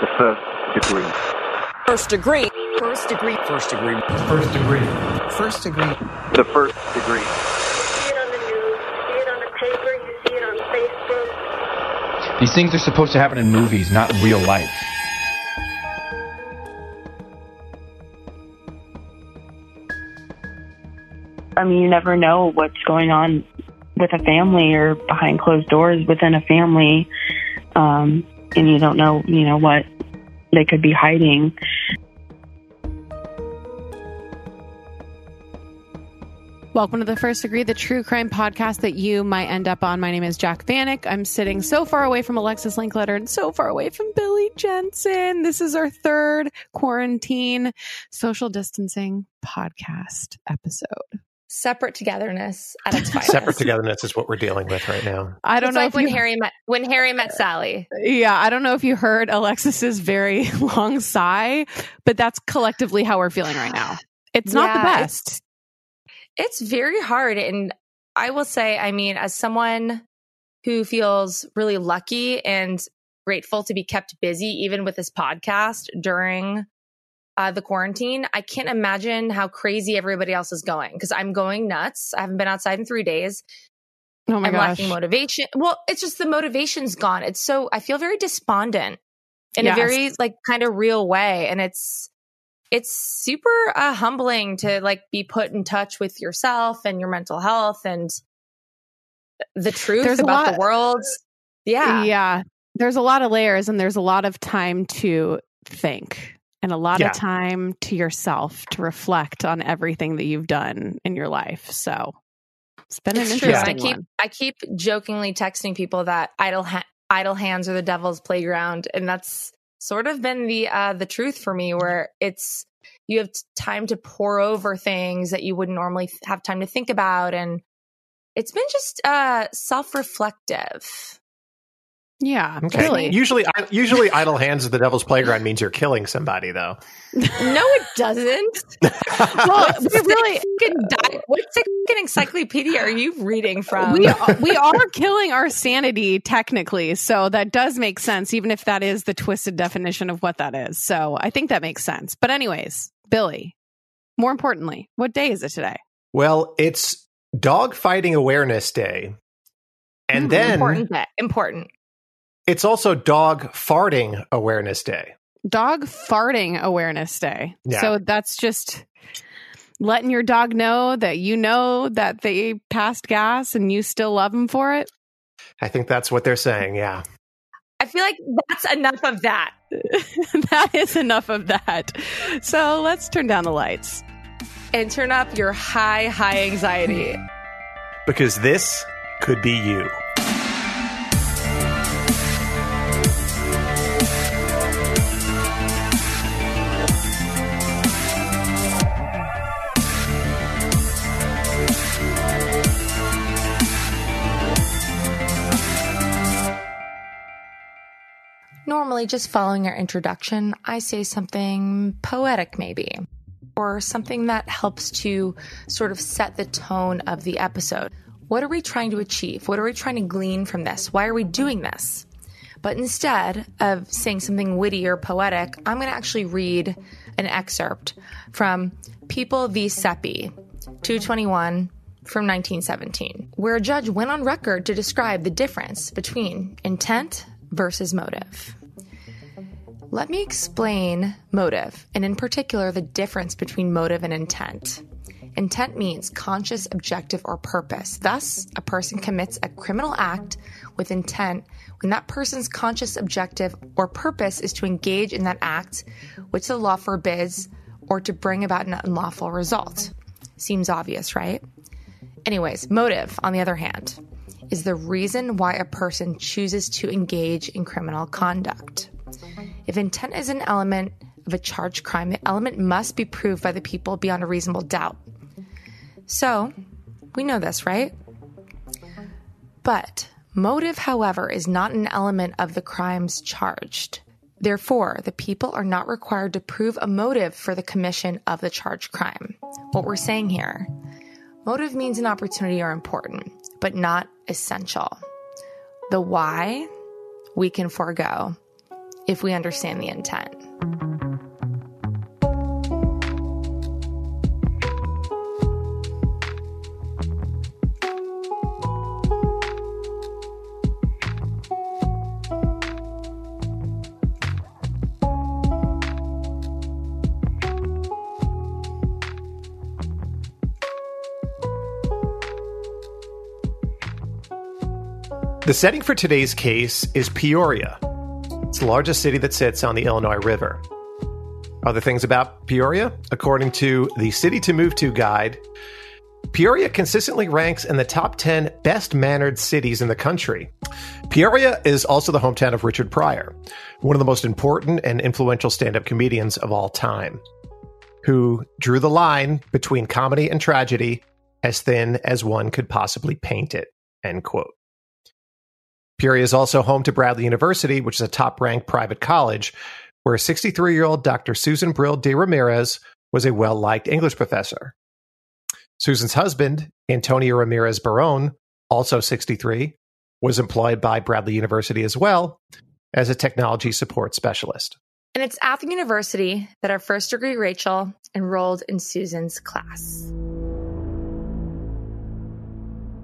The first degree. First degree. First degree. First degree. First degree. First degree. The first degree. You see it on the news, you see it on the paper, you see it on Facebook. These things are supposed to happen in movies, not in real life. I mean, you never know what's going on with a family or behind closed doors within a family. Um, and you don't know, you know, what they could be hiding. Welcome to the First Degree, the true crime podcast that you might end up on. My name is Jac Vanek. I'm sitting so far away from Alexis Linkletter and so far away from Billy Jensen. This is our third quarantine social distancing podcast episode. Separate togetherness at its finest. Separate togetherness is what we're dealing with right now. I don't It's know like if when you, Harry met when Harry met uh, Sally. yeah, I don't know if you heard Alexis's very long sigh, but that's collectively how we're feeling right now. It's not the Yeah, best. It's very hard, and I will say, I mean, as someone who feels really lucky and grateful to be kept busy, even with this podcast during uh, the quarantine, I can't imagine how crazy everybody else is going because I'm going nuts. I haven't been outside in three days. Oh my I'm gosh. lacking motivation. Well, it's just the motivation's gone. It's so I feel very despondent in Yes. a very like kind of real way, and it's it's super uh, humbling to like be put in touch with yourself and your mental health and the truth There's about lot- the world. Yeah, Yeah. There's a lot of layers and there's a lot of time to think and a lot Yeah. of time to yourself to reflect on everything that you've done in your life. So it's been it's an true. And I interesting keep one. I keep jokingly texting people that idle ha- idle hands are the devil's playground, and that's sort of been the uh, the truth for me. Where it's you have time to pour over things that you wouldn't normally have time to think about, and it's been just uh, self reflective. Yeah. Okay. Really. Usually, usually, idle hands at the devil's playground means you're killing somebody, though. No, it doesn't. well, we really Fucking di- what fucking encyclopedia are you reading from? we are, we are killing our sanity technically. So that does make sense even if that is the twisted definition of what that is. So I think that makes sense. But anyways, Billy, more importantly, what day is it today? Well, it's Dog Fighting Awareness Day. And Hmm, then important. Day. Important. It's also Dog Farting Awareness Day. Dog farting awareness day. Yeah. So that's just letting your dog know that you know that they passed gas and you still love them for it. I think that's what they're saying. Yeah. I feel like that's enough of that. that is enough of that. So let's turn down the lights. and turn up your high, high anxiety. Because this could be you. Normally, just following our introduction, I say something poetic, maybe, or something that helps to sort of set the tone of the episode. What are we trying to achieve? What are we trying to glean from this? Why are we doing this? But instead of saying something witty or poetic, I'm going to actually read an excerpt from People v. Seppi, 221 from 1917, where a judge went on record to describe the difference between intent versus motive. Let me explain motive, and in particular, the difference between motive and intent. Intent means conscious objective or purpose. Thus, a person commits a criminal act with intent when that person's conscious objective or purpose is to engage in that act which the law forbids or to bring about an unlawful result. Seems obvious, right? Anyways, motive, on the other hand, is the reason why a person chooses to engage in criminal conduct. If intent is an element of a charged crime, the element must be proved by the people beyond a reasonable doubt. So, we know this, right? But motive, however, is not an element of the crimes charged. Therefore, the people are not required to prove a motive for the commission of the charged crime. What we're saying here motive means an opportunity are important, but not essential. The why we can forego if we understand the intent. The setting for today's case is Peoria. It's the largest city that sits on the Illinois River. Other things about Peoria? According to the City to Move To guide, Peoria consistently ranks in the top 10 best mannered cities in the country. Peoria is also the hometown of Richard Pryor, one of the most important and influential stand up comedians of all time, who drew the line between comedy and tragedy as thin as one could possibly paint it. End quote. Peoria is also home to Bradley University, which is a top ranked private college, where 63 year old Dr. Susan Brill de Ramirez was a well liked English professor. Susan's husband, Antonio Ramirez Barron, also 63, was employed by Bradley University as well as a technology support specialist. And it's at the university that our first degree Rachel enrolled in Susan's class.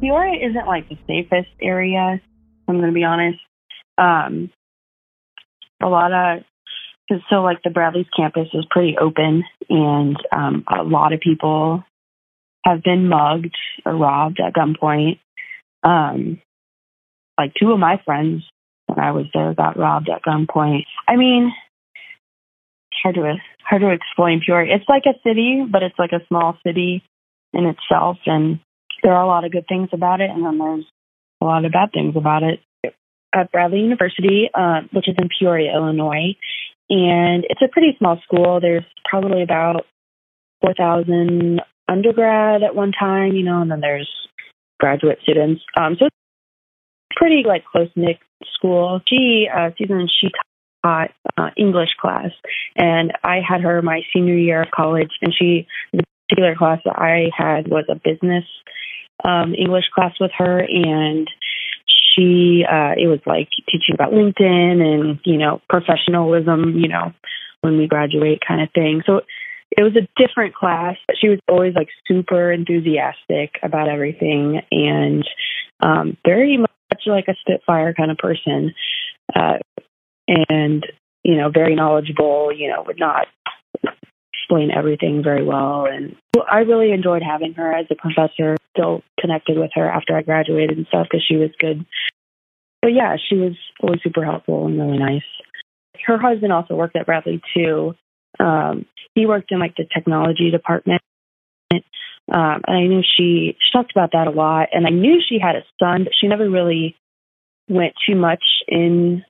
Peoria isn't like the safest area. I'm going to be honest. Um, a lot of so like the Bradley's campus is pretty open, and um, a lot of people have been mugged or robbed at gunpoint. Um, like two of my friends when I was there got robbed at gunpoint. I mean, it's hard to hard to explain Peoria. It's like a city, but it's like a small city in itself, and there are a lot of good things about it, and then there's a lot of bad things about it. At Bradley University, uh, which is in Peoria, Illinois, and it's a pretty small school. There's probably about 4,000 undergrad at one time, you know, and then there's graduate students. Um, so it's pretty like close knit school. She, uh, Susan, she taught uh, English class, and I had her my senior year of college, and she the particular class that I had was a business um, English class with her, and she uh, it was like teaching about LinkedIn and you know professionalism, you know, when we graduate kind of thing. So it was a different class, but she was always like super enthusiastic about everything and um, very much like a Spitfire kind of person, uh, and you know very knowledgeable. You know, would not explain everything very well. And I really enjoyed having her as a professor. Still connected with her after I graduated and stuff because she was good. But yeah, she was always super helpful and really nice. Her husband also worked at Bradley too. Um, he worked in like the technology department. Um, and I knew she, she talked about that a lot. And I knew she had a son, but she never really went too much in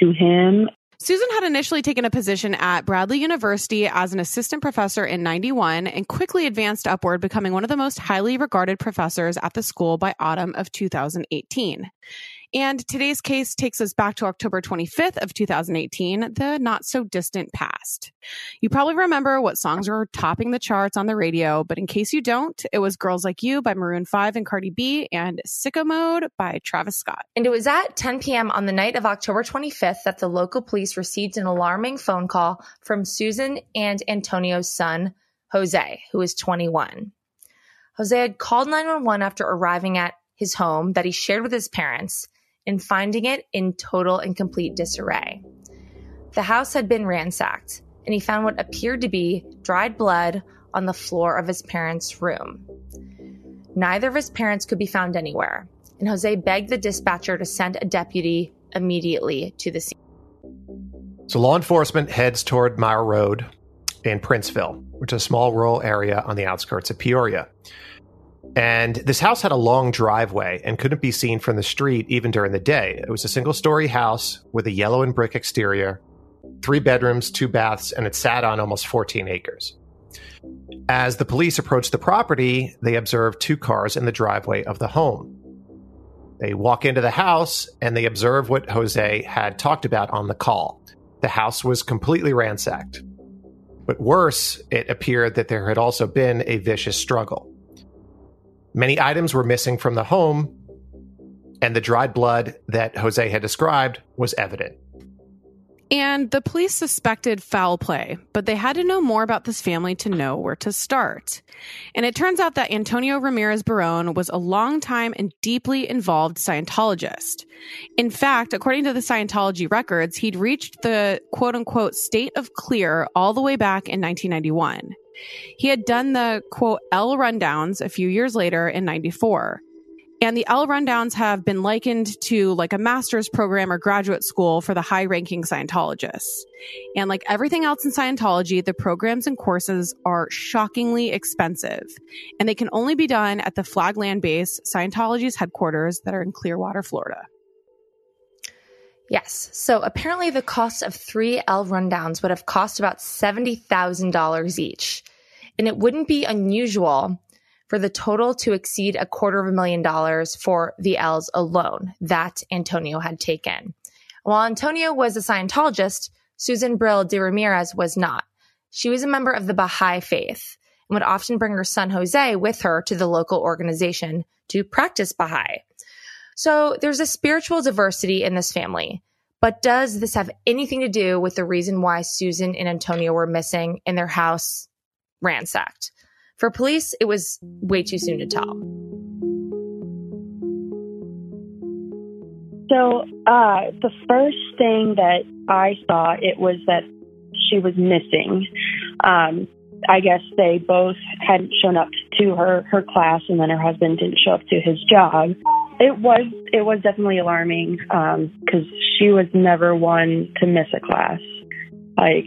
to him Susan had initially taken a position at Bradley University as an assistant professor in 91 and quickly advanced upward, becoming one of the most highly regarded professors at the school by autumn of 2018. And today's case takes us back to October 25th of 2018, the not so distant past. You probably remember what songs were topping the charts on the radio, but in case you don't, it was Girls Like You by Maroon 5 and Cardi B and Sicko Mode by Travis Scott. And it was at 10 p.m. on the night of October 25th that the local police received an alarming phone call from Susan and Antonio's son, Jose, who is 21. Jose had called 911 after arriving at his home that he shared with his parents and finding it in total and complete disarray. The house had been ransacked, and he found what appeared to be dried blood on the floor of his parents' room. Neither of his parents could be found anywhere, and Jose begged the dispatcher to send a deputy immediately to the scene. So law enforcement heads toward Mile Road in Princeville, which is a small rural area on the outskirts of Peoria. And this house had a long driveway and couldn't be seen from the street even during the day. It was a single story house with a yellow and brick exterior, three bedrooms, two baths, and it sat on almost 14 acres. As the police approached the property, they observed two cars in the driveway of the home. They walk into the house and they observe what Jose had talked about on the call. The house was completely ransacked. But worse, it appeared that there had also been a vicious struggle. Many items were missing from the home, and the dried blood that Jose had described was evident. And the police suspected foul play, but they had to know more about this family to know where to start. And it turns out that Antonio Ramirez Barron was a long-time and deeply involved Scientologist. In fact, according to the Scientology records, he'd reached the quote unquote state of clear all the way back in 1991. He had done the quote L rundowns a few years later in 94. And the L rundowns have been likened to like a master's program or graduate school for the high ranking Scientologists. And like everything else in Scientology, the programs and courses are shockingly expensive. And they can only be done at the Flag Land base, Scientology's headquarters that are in Clearwater, Florida. Yes. So apparently the cost of three L rundowns would have cost about $70,000 each. And it wouldn't be unusual for the total to exceed a quarter of a million dollars for the L's alone that Antonio had taken. While Antonio was a Scientologist, Susan Brill de Ramirez was not. She was a member of the Baha'i faith and would often bring her son Jose with her to the local organization to practice Baha'i. So there's a spiritual diversity in this family. But does this have anything to do with the reason why Susan and Antonio were missing and their house ransacked? For police, it was way too soon to tell. So uh, the first thing that I saw it was that she was missing. Um, I guess they both hadn't shown up to her her class, and then her husband didn't show up to his job. It was it was definitely alarming because um, she was never one to miss a class. Like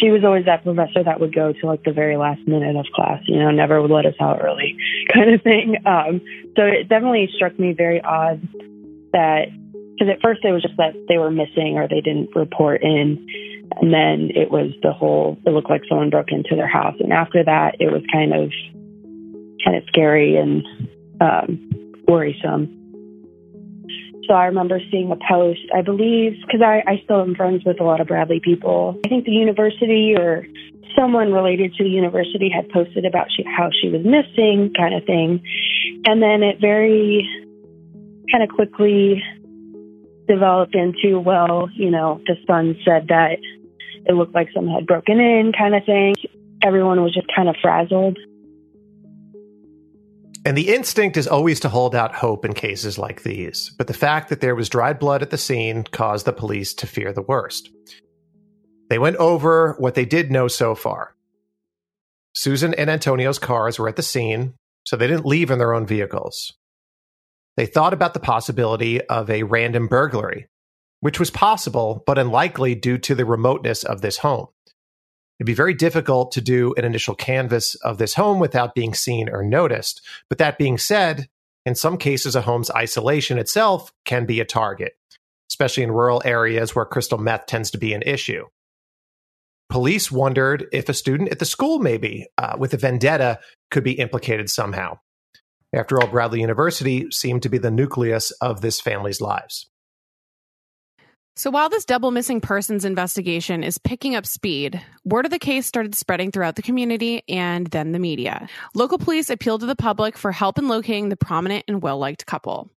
she was always that professor that would go to like the very last minute of class, you know, never would let us out early kind of thing. Um, so it definitely struck me very odd that, because at first it was just that they were missing or they didn't report in. And then it was the whole, it looked like someone broke into their house. And after that, it was kind of, kind of scary and um, worrisome. So I remember seeing a post, I believe, because I, I still am friends with a lot of Bradley people. I think the university or someone related to the university had posted about she, how she was missing, kind of thing. And then it very kind of quickly developed into, well, you know, the son said that it looked like someone had broken in, kind of thing. Everyone was just kind of frazzled. And the instinct is always to hold out hope in cases like these, but the fact that there was dried blood at the scene caused the police to fear the worst. They went over what they did know so far. Susan and Antonio's cars were at the scene, so they didn't leave in their own vehicles. They thought about the possibility of a random burglary, which was possible but unlikely due to the remoteness of this home. It'd be very difficult to do an initial canvas of this home without being seen or noticed. But that being said, in some cases, a home's isolation itself can be a target, especially in rural areas where crystal meth tends to be an issue. Police wondered if a student at the school, maybe uh, with a vendetta, could be implicated somehow. After all, Bradley University seemed to be the nucleus of this family's lives. So while this double missing persons investigation is picking up speed, word of the case started spreading throughout the community and then the media. Local police appealed to the public for help in locating the prominent and well liked couple.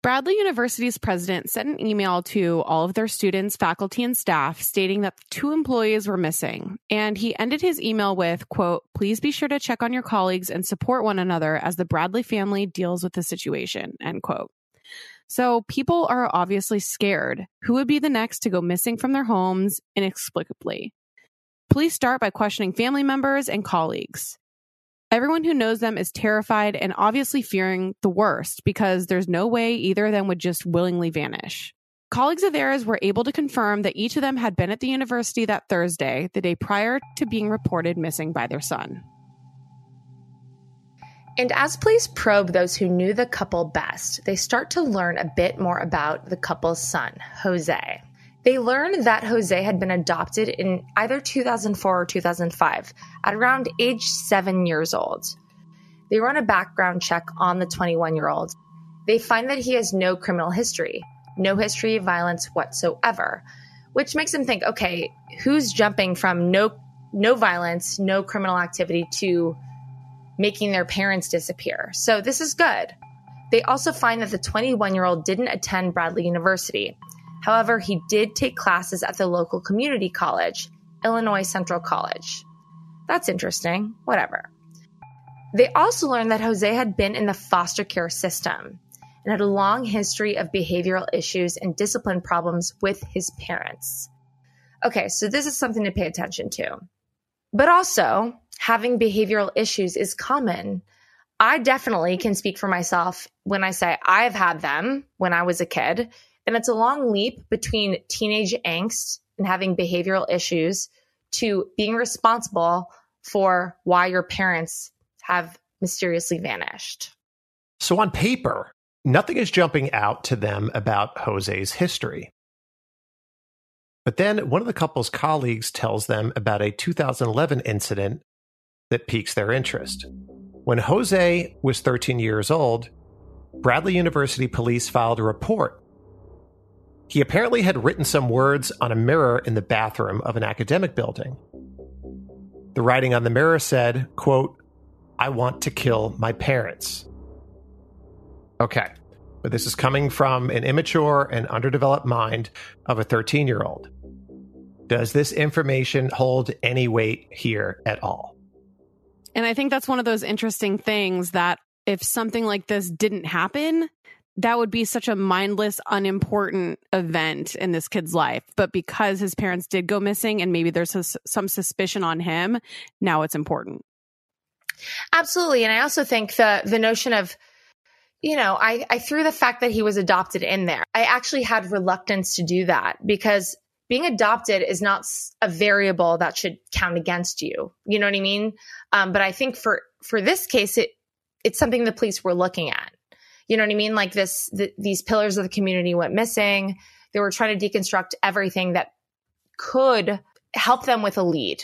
Bradley University's president sent an email to all of their students, faculty, and staff stating that two employees were missing. And he ended his email with, quote, please be sure to check on your colleagues and support one another as the Bradley family deals with the situation, end quote. So people are obviously scared. Who would be the next to go missing from their homes inexplicably? Police start by questioning family members and colleagues. Everyone who knows them is terrified and obviously fearing the worst because there's no way either of them would just willingly vanish. Colleagues of theirs were able to confirm that each of them had been at the university that Thursday, the day prior to being reported missing by their son. And as police probe those who knew the couple best, they start to learn a bit more about the couple's son, Jose. They learn that Jose had been adopted in either 2004 or 2005 at around age seven years old. They run a background check on the 21 year old. They find that he has no criminal history, no history of violence whatsoever, which makes them think okay, who's jumping from no, no violence, no criminal activity to making their parents disappear? So this is good. They also find that the 21 year old didn't attend Bradley University. However, he did take classes at the local community college, Illinois Central College. That's interesting. Whatever. They also learned that Jose had been in the foster care system and had a long history of behavioral issues and discipline problems with his parents. Okay, so this is something to pay attention to. But also, having behavioral issues is common. I definitely can speak for myself when I say I've had them when I was a kid and it's a long leap between teenage angst and having behavioral issues to being responsible for why your parents have mysteriously vanished. So, on paper, nothing is jumping out to them about Jose's history. But then one of the couple's colleagues tells them about a 2011 incident that piques their interest. When Jose was 13 years old, Bradley University police filed a report he apparently had written some words on a mirror in the bathroom of an academic building. The writing on the mirror said, quote, I want to kill my parents. Okay, but this is coming from an immature and underdeveloped mind of a 13 year old. Does this information hold any weight here at all? And I think that's one of those interesting things that if something like this didn't happen, that would be such a mindless, unimportant event in this kid's life. But because his parents did go missing and maybe there's some suspicion on him, now it's important. Absolutely. And I also think the the notion of you know, I, I threw the fact that he was adopted in there. I actually had reluctance to do that because being adopted is not a variable that should count against you. You know what I mean? Um, but I think for for this case, it it's something the police were looking at. You know what I mean? Like this, the, these pillars of the community went missing. They were trying to deconstruct everything that could help them with a lead.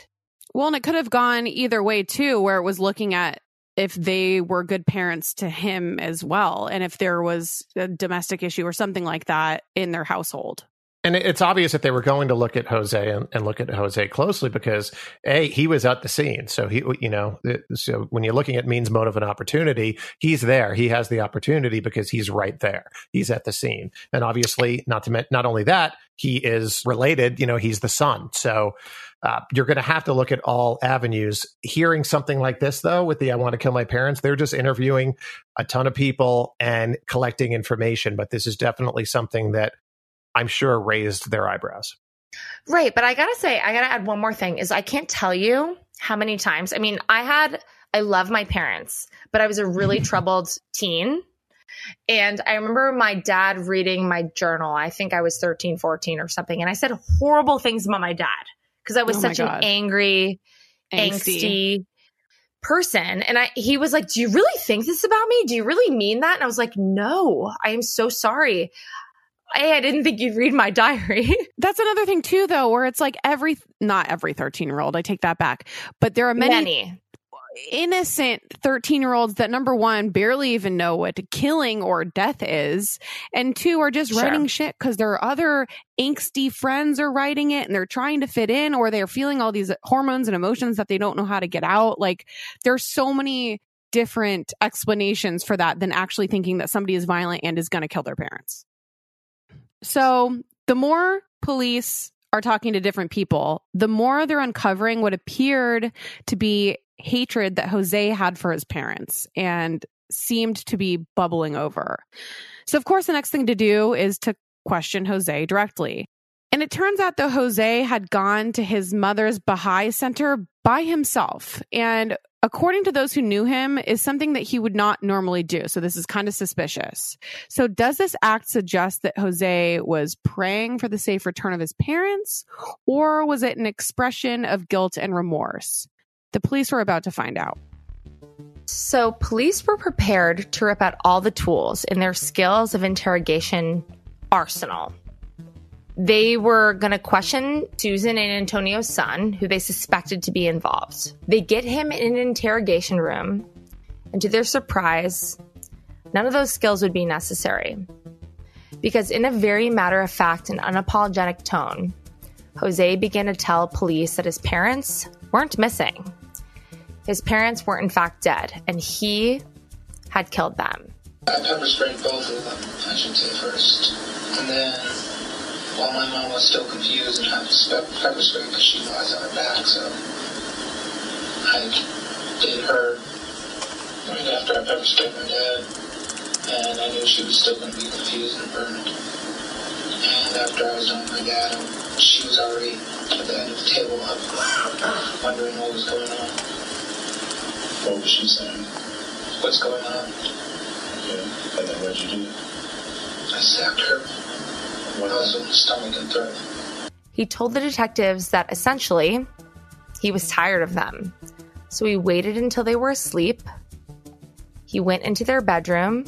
Well, and it could have gone either way too, where it was looking at if they were good parents to him as well, and if there was a domestic issue or something like that in their household. And it's obvious that they were going to look at Jose and, and, look at Jose closely because a he was at the scene. So he, you know, so when you're looking at means, motive, and opportunity, he's there. He has the opportunity because he's right there. He's at the scene, and obviously, not to not only that, he is related. You know, he's the son. So uh, you're going to have to look at all avenues. Hearing something like this, though, with the "I want to kill my parents," they're just interviewing a ton of people and collecting information. But this is definitely something that I'm sure raised their eyebrows. Right. But I got to say, I got to add one more thing is I can't tell you how many times. I mean, I had, I love my parents, but I was a really troubled teen. And I remember my dad reading my journal. I think I was 13, 14 or something. And I said horrible things about my dad because I was oh such an angry, angsty. angsty person. And I, he was like, Do you really think this about me? Do you really mean that? And I was like, No, I am so sorry. Hey, I didn't think you'd read my diary. That's another thing too, though, where it's like every not every 13 year old, I take that back, but there are many, many. innocent 13 year olds that number one barely even know what killing or death is, and two are just sure. writing shit because their other angsty friends are writing it and they're trying to fit in or they're feeling all these hormones and emotions that they don't know how to get out. Like there's so many different explanations for that than actually thinking that somebody is violent and is going to kill their parents. So the more police are talking to different people, the more they're uncovering what appeared to be hatred that Jose had for his parents and seemed to be bubbling over. So, of course, the next thing to do is to question Jose directly. And it turns out that Jose had gone to his mother's Baha'i center by himself. And according to those who knew him, is something that he would not normally do. So this is kind of suspicious. So does this act suggest that Jose was praying for the safe return of his parents, or was it an expression of guilt and remorse? The police were about to find out. So, police were prepared to rip out all the tools in their skills of interrogation arsenal. They were going to question Susan and Antonio's son, who they suspected to be involved. They get him in an interrogation room, and to their surprise, none of those skills would be necessary. Because, in a very matter of fact and unapologetic tone, Jose began to tell police that his parents weren't missing. His parents were, in fact, dead, and he had killed them. I pepper sprayed both of them, I should say first. And then, while my mom was still confused and had pepper spray because she lies on her back, so I did her right after I pepper sprayed my dad. And I knew she was still going to be confused and burned. And after I was done with my dad, she was already at the end of the table up, wondering what was going on. What was she saying? What's going on? Okay. And then what did you do? I stabbed her. In the stomach and throat? He told the detectives that essentially he was tired of them. So he waited until they were asleep. He went into their bedroom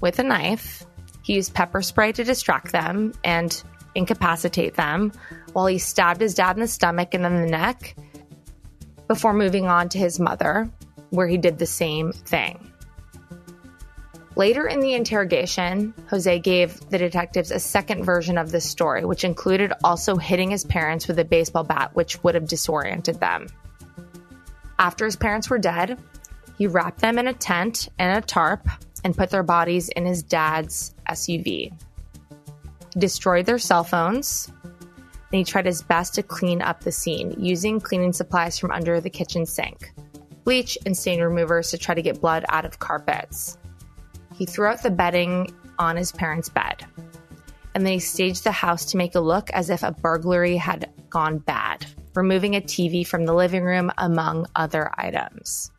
with a knife. He used pepper spray to distract them and incapacitate them while he stabbed his dad in the stomach and then the neck before moving on to his mother, where he did the same thing. Later in the interrogation, Jose gave the detectives a second version of this story, which included also hitting his parents with a baseball bat, which would have disoriented them. After his parents were dead, he wrapped them in a tent and a tarp and put their bodies in his dad's SUV. He destroyed their cell phones, and he tried his best to clean up the scene using cleaning supplies from under the kitchen sink, bleach and stain removers to try to get blood out of carpets. He threw out the bedding on his parents' bed, and then he staged the house to make it look as if a burglary had gone bad, removing a TV from the living room, among other items.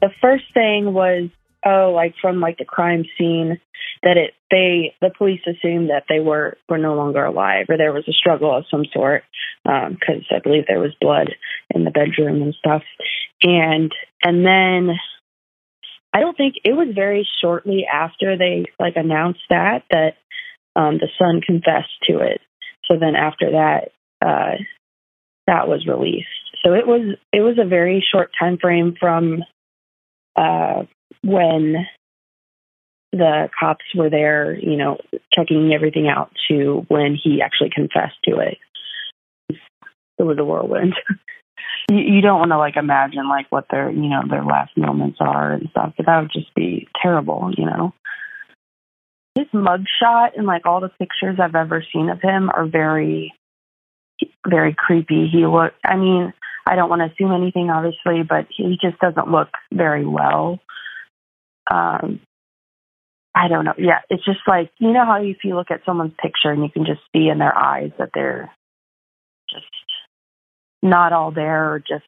The first thing was, oh, like from like the crime scene, that it they the police assumed that they were were no longer alive or there was a struggle of some sort because um, I believe there was blood in the bedroom and stuff, and and then I don't think it was very shortly after they like announced that that um, the son confessed to it. So then after that, uh, that was released. So it was it was a very short time frame from uh, when the cops were there, you know, checking everything out to when he actually confessed to it. It was a whirlwind. you, you don't want to like imagine like what their you know their last moments are and stuff, but that would just be terrible, you know. His mugshot and like all the pictures I've ever seen of him are very, very creepy. He look. I mean, I don't want to assume anything, obviously, but he just doesn't look very well. Um, I don't know. Yeah, it's just like you know how if you look at someone's picture and you can just see in their eyes that they're just not all there or just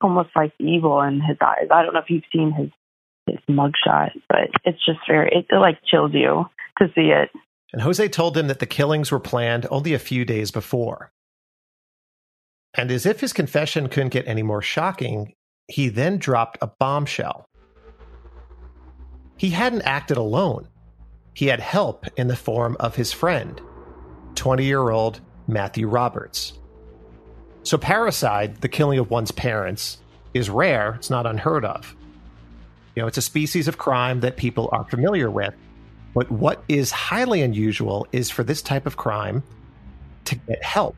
almost like evil in his eyes. I don't know if you've seen his his mugshot, but it's just very it, it like chills you to see it. And Jose told him that the killings were planned only a few days before. And as if his confession couldn't get any more shocking, he then dropped a bombshell. He hadn't acted alone. He had help in the form of his friend, 20 year old Matthew Roberts. So, parricide, the killing of one's parents, is rare. It's not unheard of. You know, it's a species of crime that people are familiar with. But what is highly unusual is for this type of crime to get help.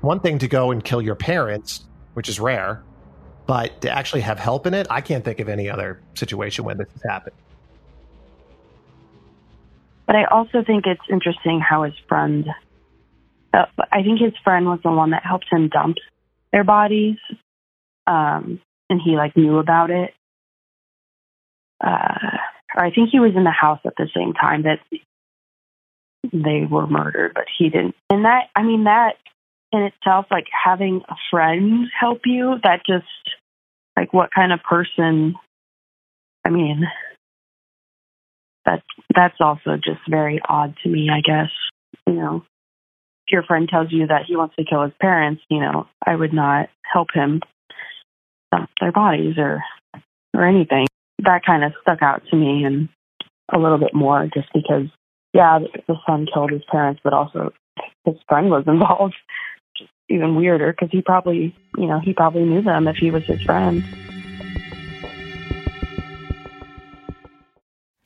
One thing to go and kill your parents, which is rare, but to actually have help in it, I can't think of any other situation when this has happened. But I also think it's interesting how his friend uh, I think his friend was the one that helped him dump their bodies, um, and he like knew about it. Uh, or I think he was in the house at the same time that they were murdered, but he didn't. And that, I mean, that in itself, like having a friend help you, that just like what kind of person? I mean, that that's also just very odd to me. I guess you know your friend tells you that he wants to kill his parents, you know, I would not help him. dump their bodies or or anything. That kind of stuck out to me and a little bit more just because yeah, the son killed his parents, but also his friend was involved. Just even weirder because he probably, you know, he probably knew them if he was his friend.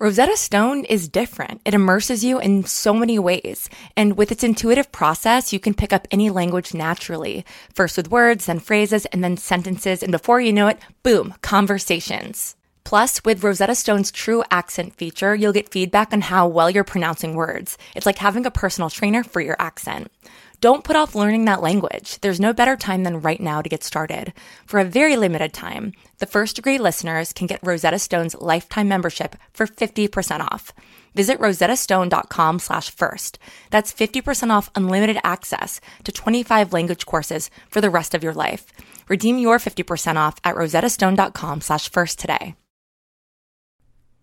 Rosetta Stone is different. It immerses you in so many ways. And with its intuitive process, you can pick up any language naturally. First with words, then phrases, and then sentences. And before you know it, boom, conversations. Plus, with Rosetta Stone's true accent feature, you'll get feedback on how well you're pronouncing words. It's like having a personal trainer for your accent. Don't put off learning that language. There's no better time than right now to get started. For a very limited time, the first degree listeners can get Rosetta Stone's lifetime membership for 50% off. Visit rosettastone.com slash first. That's 50% off unlimited access to 25 language courses for the rest of your life. Redeem your 50% off at rosettastone.com slash first today.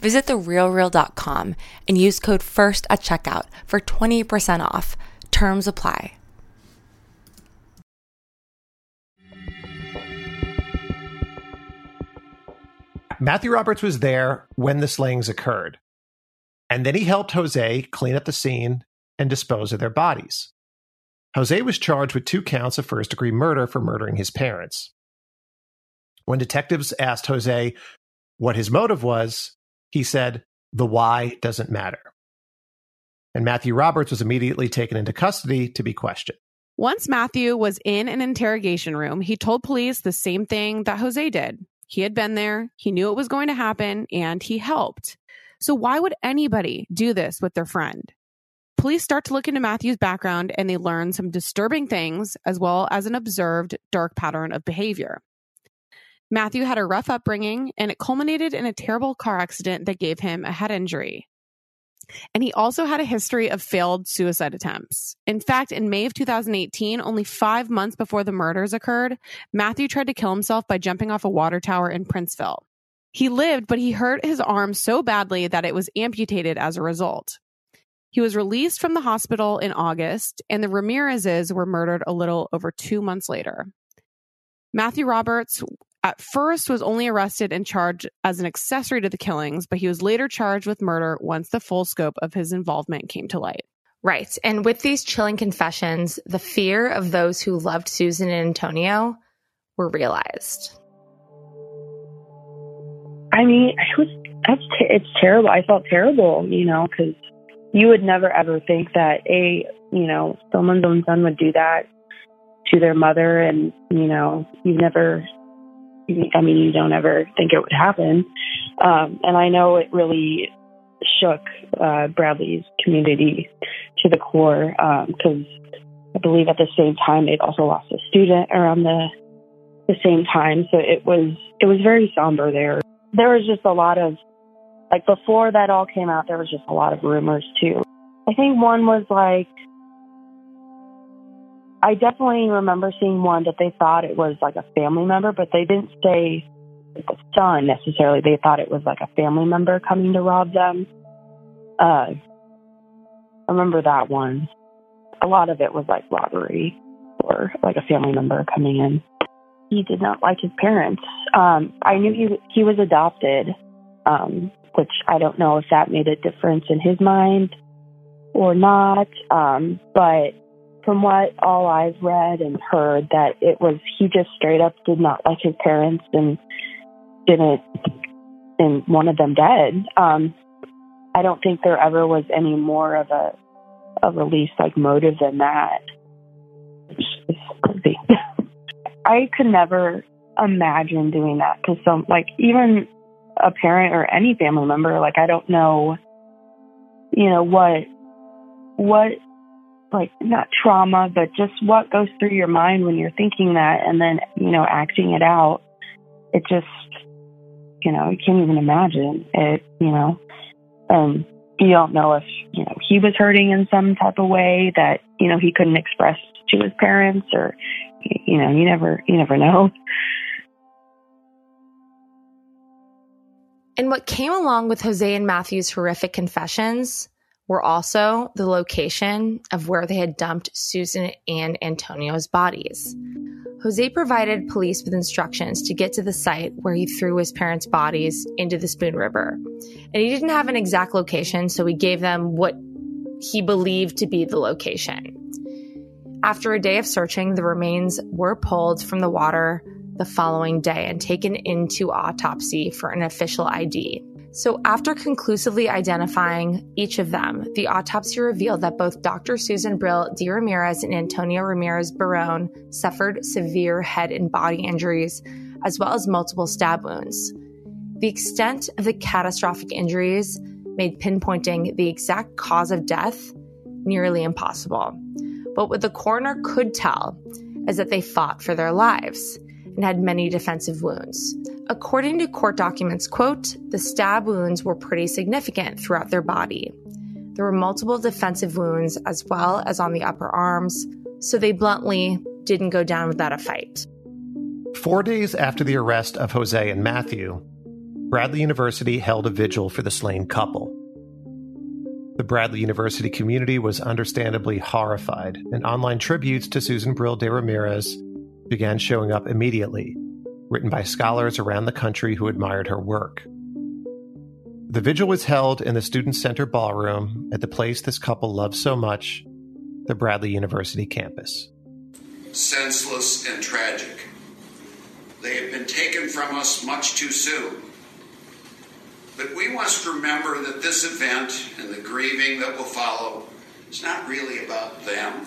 Visit therealreal.com and use code FIRST at checkout for 20% off. Terms apply. Matthew Roberts was there when the slayings occurred. And then he helped Jose clean up the scene and dispose of their bodies. Jose was charged with two counts of first degree murder for murdering his parents. When detectives asked Jose what his motive was, he said, The why doesn't matter. And Matthew Roberts was immediately taken into custody to be questioned. Once Matthew was in an interrogation room, he told police the same thing that Jose did. He had been there, he knew it was going to happen, and he helped. So, why would anybody do this with their friend? Police start to look into Matthew's background and they learn some disturbing things as well as an observed dark pattern of behavior. Matthew had a rough upbringing and it culminated in a terrible car accident that gave him a head injury. And he also had a history of failed suicide attempts. In fact, in May of 2018, only five months before the murders occurred, Matthew tried to kill himself by jumping off a water tower in Princeville. He lived, but he hurt his arm so badly that it was amputated as a result. He was released from the hospital in August, and the Ramirezes were murdered a little over two months later. Matthew Roberts at first was only arrested and charged as an accessory to the killings, but he was later charged with murder once the full scope of his involvement came to light. Right. And with these chilling confessions, the fear of those who loved Susan and Antonio were realized. I mean, it was that's it's terrible. I felt terrible, you know, because you would never ever think that a you know someone's own son would do that to their mother, and you know you never. I mean, you don't ever think it would happen, um, and I know it really shook uh, Bradley's community to the core because um, I believe at the same time they'd also lost a student around the the same time, so it was it was very somber there. There was just a lot of like before that all came out, there was just a lot of rumors too. I think one was like, I definitely remember seeing one that they thought it was like a family member, but they didn't say the son necessarily. They thought it was like a family member coming to rob them. Uh, I remember that one. A lot of it was like robbery or like a family member coming in. He did not like his parents. Um, I knew he he was adopted, um, which I don't know if that made a difference in his mind or not. Um, but from what all I've read and heard, that it was he just straight up did not like his parents and didn't and wanted them dead. Um, I don't think there ever was any more of a a release like motive than that. I could never imagine doing that because some like even a parent or any family member, like I don't know, you know, what, what, like not trauma, but just what goes through your mind when you're thinking that and then, you know, acting it out. It just, you know, you can't even imagine it, you know, and you don't know if, you know, he was hurting in some type of way that, you know, he couldn't express to his parents or, you know, you never, you never know. And what came along with Jose and Matthew's horrific confessions were also the location of where they had dumped Susan and Antonio's bodies. Jose provided police with instructions to get to the site where he threw his parents' bodies into the Spoon River. And he didn't have an exact location, so he gave them what he believed to be the location. After a day of searching, the remains were pulled from the water the following day and taken into autopsy for an official ID. So, after conclusively identifying each of them, the autopsy revealed that both Dr. Susan Brill de Ramirez and Antonio Ramirez Barron suffered severe head and body injuries, as well as multiple stab wounds. The extent of the catastrophic injuries made pinpointing the exact cause of death nearly impossible. But what the coroner could tell is that they fought for their lives and had many defensive wounds. According to court documents, quote, the stab wounds were pretty significant throughout their body. There were multiple defensive wounds as well as on the upper arms, so they bluntly didn't go down without a fight. Four days after the arrest of Jose and Matthew, Bradley University held a vigil for the slain couple. The Bradley University community was understandably horrified, and online tributes to Susan Brill de Ramirez began showing up immediately, written by scholars around the country who admired her work. The vigil was held in the Student Center ballroom at the place this couple loved so much, the Bradley University campus. Senseless and tragic. They have been taken from us much too soon. But we must remember that this event and the grieving that will follow is not really about them.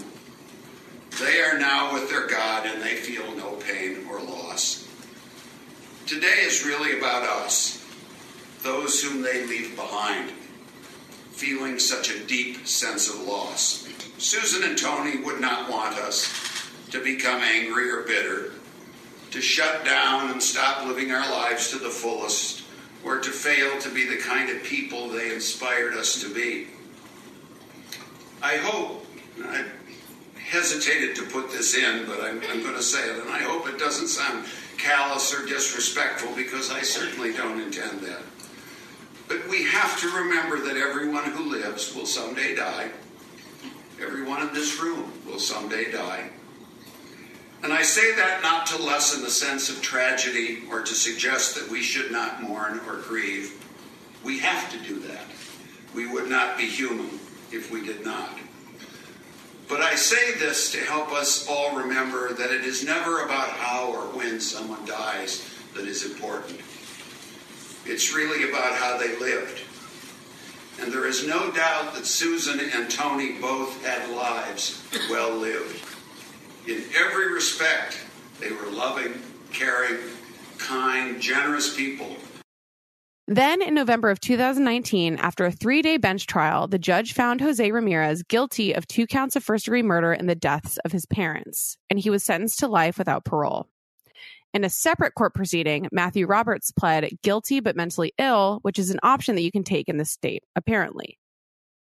They are now with their God and they feel no pain or loss. Today is really about us, those whom they leave behind, feeling such a deep sense of loss. Susan and Tony would not want us to become angry or bitter, to shut down and stop living our lives to the fullest, or to fail to be the kind of people they inspired us to be. I hope, I hesitated to put this in, but I'm, I'm going to say it, and I hope it doesn't sound callous or disrespectful because I certainly don't intend that. But we have to remember that everyone who lives will someday die. Everyone in this room will someday die. And I say that not to lessen the sense of tragedy or to suggest that we should not mourn or grieve. We have to do that. We would not be human if we did not. But I say this to help us all remember that it is never about how or when someone dies that is important. It's really about how they lived. And there is no doubt that Susan and Tony both had lives well lived. In every respect, they were loving, caring, kind, generous people. Then in November of 2019, after a three day bench trial, the judge found Jose Ramirez guilty of two counts of first degree murder in the deaths of his parents, and he was sentenced to life without parole. In a separate court proceeding, Matthew Roberts pled guilty but mentally ill, which is an option that you can take in the state, apparently.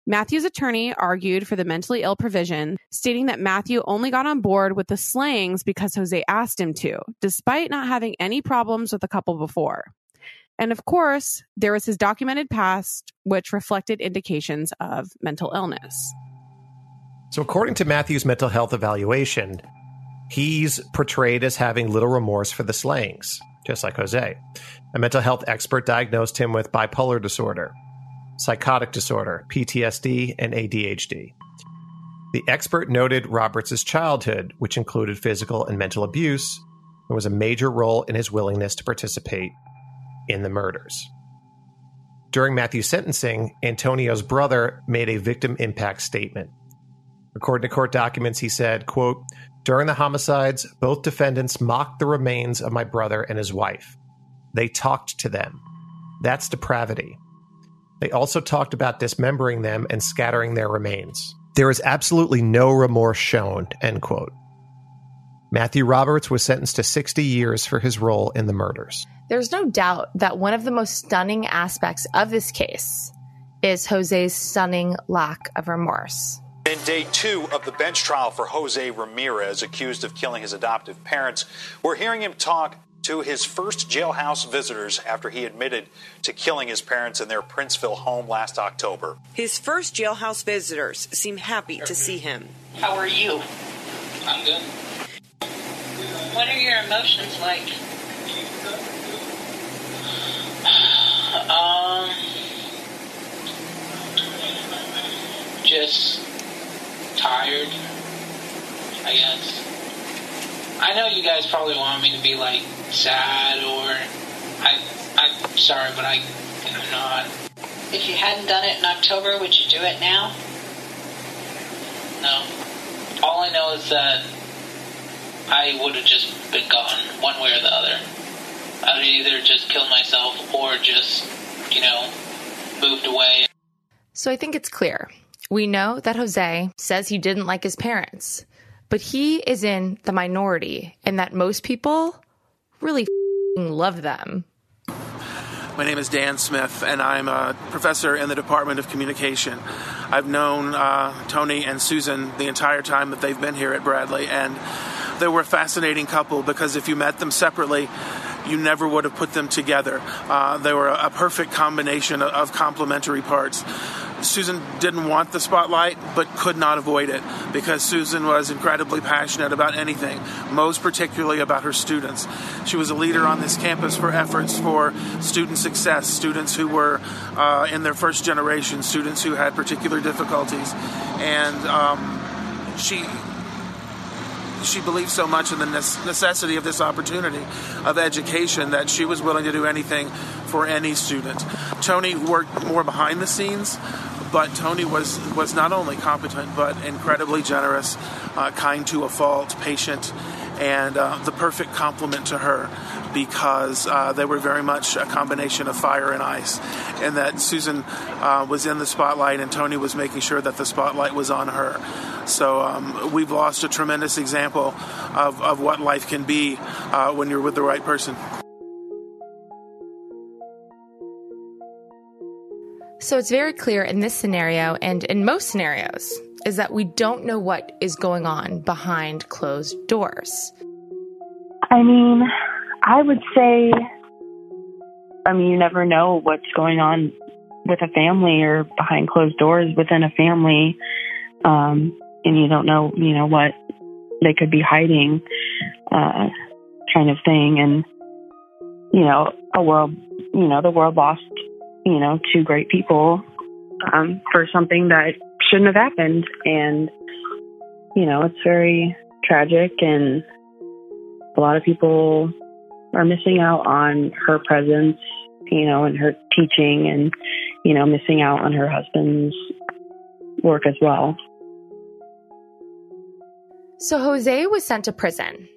Matthew's attorney argued for the mentally ill provision, stating that Matthew only got on board with the slangs because Jose asked him to, despite not having any problems with the couple before. And of course, there was his documented past, which reflected indications of mental illness. So, according to Matthew's mental health evaluation, he's portrayed as having little remorse for the slayings, just like Jose. A mental health expert diagnosed him with bipolar disorder, psychotic disorder, PTSD, and ADHD. The expert noted Roberts' childhood, which included physical and mental abuse, and was a major role in his willingness to participate in the murders. During Matthew's sentencing, Antonio's brother made a victim impact statement. According to court documents, he said, quote, During the homicides, both defendants mocked the remains of my brother and his wife. They talked to them. That's depravity. They also talked about dismembering them and scattering their remains. There is absolutely no remorse shown, end quote. Matthew Roberts was sentenced to 60 years for his role in the murders. There's no doubt that one of the most stunning aspects of this case is Jose's stunning lack of remorse. In day two of the bench trial for Jose Ramirez, accused of killing his adoptive parents, we're hearing him talk to his first jailhouse visitors after he admitted to killing his parents in their Princeville home last October. His first jailhouse visitors seem happy to see him. How are you? I'm good. What are your emotions like? Um, just tired, I guess. I know you guys probably want me to be like sad or I I'm sorry, but I I'm not. If you hadn't done it in October, would you do it now? No. All I know is that I would have just been gone one way or the other. I would either just kill myself or just, you know, moved away. So I think it's clear. We know that Jose says he didn't like his parents, but he is in the minority and that most people really love them. My name is Dan Smith, and I'm a professor in the Department of Communication. I've known uh, Tony and Susan the entire time that they've been here at Bradley, and they were a fascinating couple because if you met them separately, you never would have put them together. Uh, they were a, perfect combination of, of complementary parts. Susan didn't want the spotlight, but could not avoid it because Susan was incredibly passionate about anything, most particularly about her students. She was a leader on this campus for efforts for student success, students who were uh, in their first generation, students who had particular difficulties. And um, she she believed so much in the necessity of this opportunity of education that she was willing to do anything for any student. Tony worked more behind the scenes, but Tony was was not only competent but incredibly generous, uh, kind to a fault, patient, and uh, the perfect complement to her because uh, they were very much a combination of fire and ice, and that Susan uh, was in the spotlight and Tony was making sure that the spotlight was on her. So um, we've lost a tremendous example of, of what life can be uh, when you're with the right person. So it's very clear in this scenario and in most scenarios is that we don't know what is going on behind closed doors. I mean, I would say, I mean, you never know what's going on with a family or behind closed doors within a family. Um, and you don't know, you know, what they could be hiding, uh, kind of thing. And, you know, a world, you know, the world lost, you know, two great people, um, for something that shouldn't have happened. And, you know, it's very tragic and a lot of people are missing out on her presence you know, and her teaching and, you know, missing out on her husband's work as well. So Jose was sent to prison,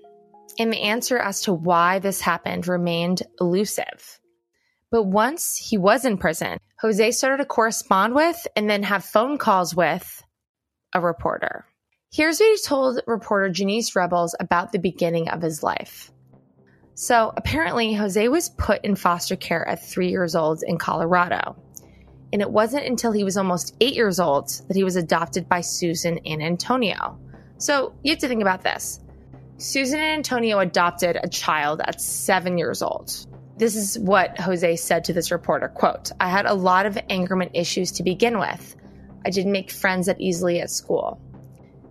and the answer as to why this happened remained elusive. But once he was in prison, Jose started to correspond with and then have phone calls with a reporter. Here's what he told reporter Janice Rebels about the beginning of his life. So apparently, Jose was put in foster care at three years old in Colorado. And it wasn't until he was almost eight years old that he was adopted by Susan and Antonio. So you have to think about this. Susan and Antonio adopted a child at seven years old. This is what Jose said to this reporter quote, I had a lot of angerment issues to begin with. I didn't make friends that easily at school.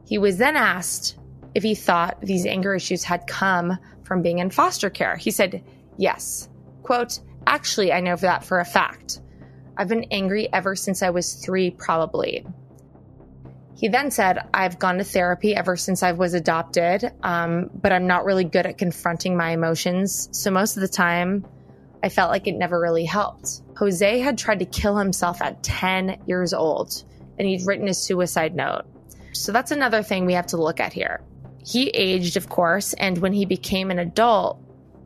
He was then asked if he thought these anger issues had come from being in foster care. He said, Yes. Quote, Actually, I know that for a fact. I've been angry ever since I was three, probably. He then said, I've gone to therapy ever since I was adopted, um, but I'm not really good at confronting my emotions. So most of the time, I felt like it never really helped. Jose had tried to kill himself at 10 years old, and he'd written a suicide note. So that's another thing we have to look at here. He aged, of course, and when he became an adult,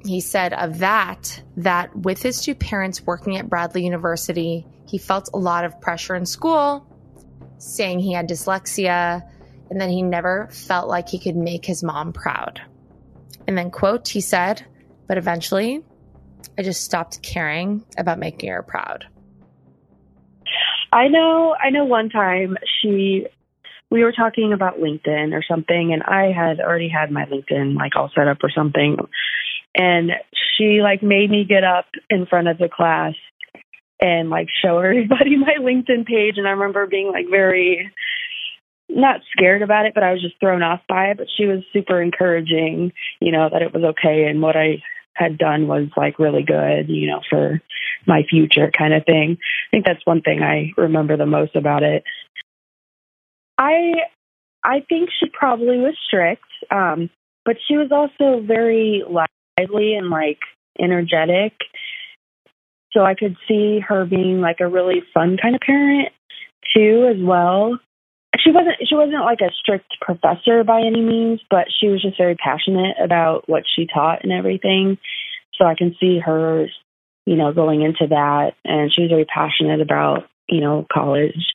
he said of that, that with his two parents working at Bradley University, he felt a lot of pressure in school, saying he had dyslexia, and that he never felt like he could make his mom proud. And then, quote, he said, but eventually I just stopped caring about making her proud. I know, I know one time she we were talking about LinkedIn or something, and I had already had my LinkedIn like all set up or something, and she like made me get up in front of the class and like show everybody my LinkedIn page, and I remember being like very not scared about it, but I was just thrown off by it. But she was super encouraging, you know, that it was okay and what I had done was like really good, you know, for my future kind of thing. I think that's one thing I remember the most about it. I I think she probably was strict, um, but she was also very lively and like energetic. So I could see her being like a really fun kind of parent too, as well. She wasn't she wasn't like a strict professor by any means, but she was just very passionate about what she taught and everything. So I can see her, you know, going into that, and she was very passionate about you know college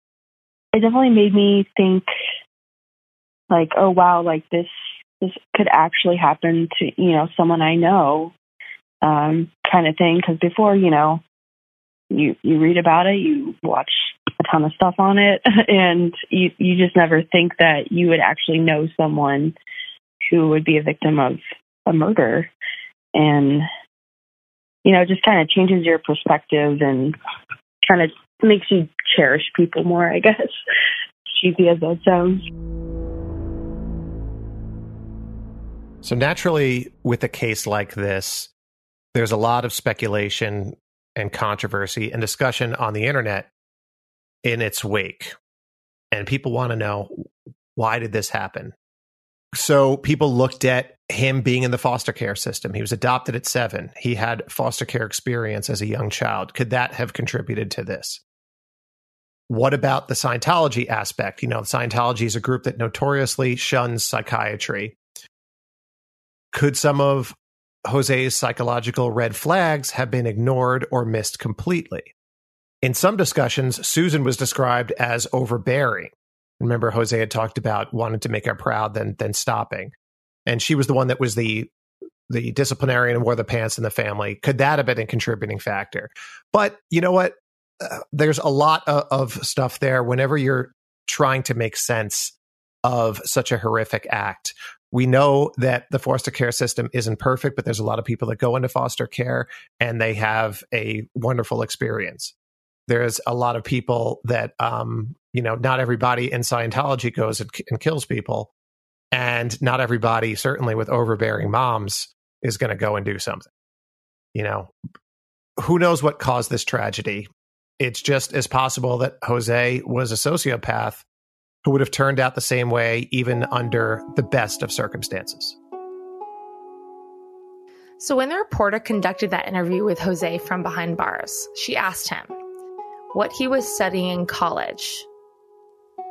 it definitely made me think like, oh wow, like this this could actually happen to you know someone I know, um, kind of thing. Because before, you know, you you read about it, you watch a ton of stuff on it, and you you just never think that you would actually know someone who would be a victim of a murder, and you know, just kind of changes your perspective and kind of makes you cherish people more, I guess. Cheesy as that sounds. So naturally, with a case like this, there's a lot of speculation and controversy and discussion on the internet in its wake. And people want to know why did this happen? So people looked at him being in the foster care system. He was adopted at seven. He had foster care experience as a young child. Could that have contributed to this? What about the Scientology aspect? You know, Scientology is a group that notoriously shuns psychiatry. Could some of Jose's psychological red flags have been ignored or missed completely? In some discussions, Susan was described as overbearing. Remember, Jose had talked about wanting to make her proud, then then stopping, and she was the one that was the the disciplinarian and wore the pants in the family. Could that have been a contributing factor? But you know what? Uh, there's a lot of, of stuff there. Whenever you're trying to make sense of such a horrific act, we know that the foster care system isn't perfect, but there's a lot of people that go into foster care and they have a wonderful experience. There's a lot of people that, um, you know, not everybody in Scientology goes and, and kills people. And not everybody, certainly with overbearing moms, is going to go and do something. You know, who knows what caused this tragedy? It's just as possible that Jose was a sociopath who would have turned out the same way, even under the best of circumstances. So, when the reporter conducted that interview with Jose from behind bars, she asked him what he was studying in college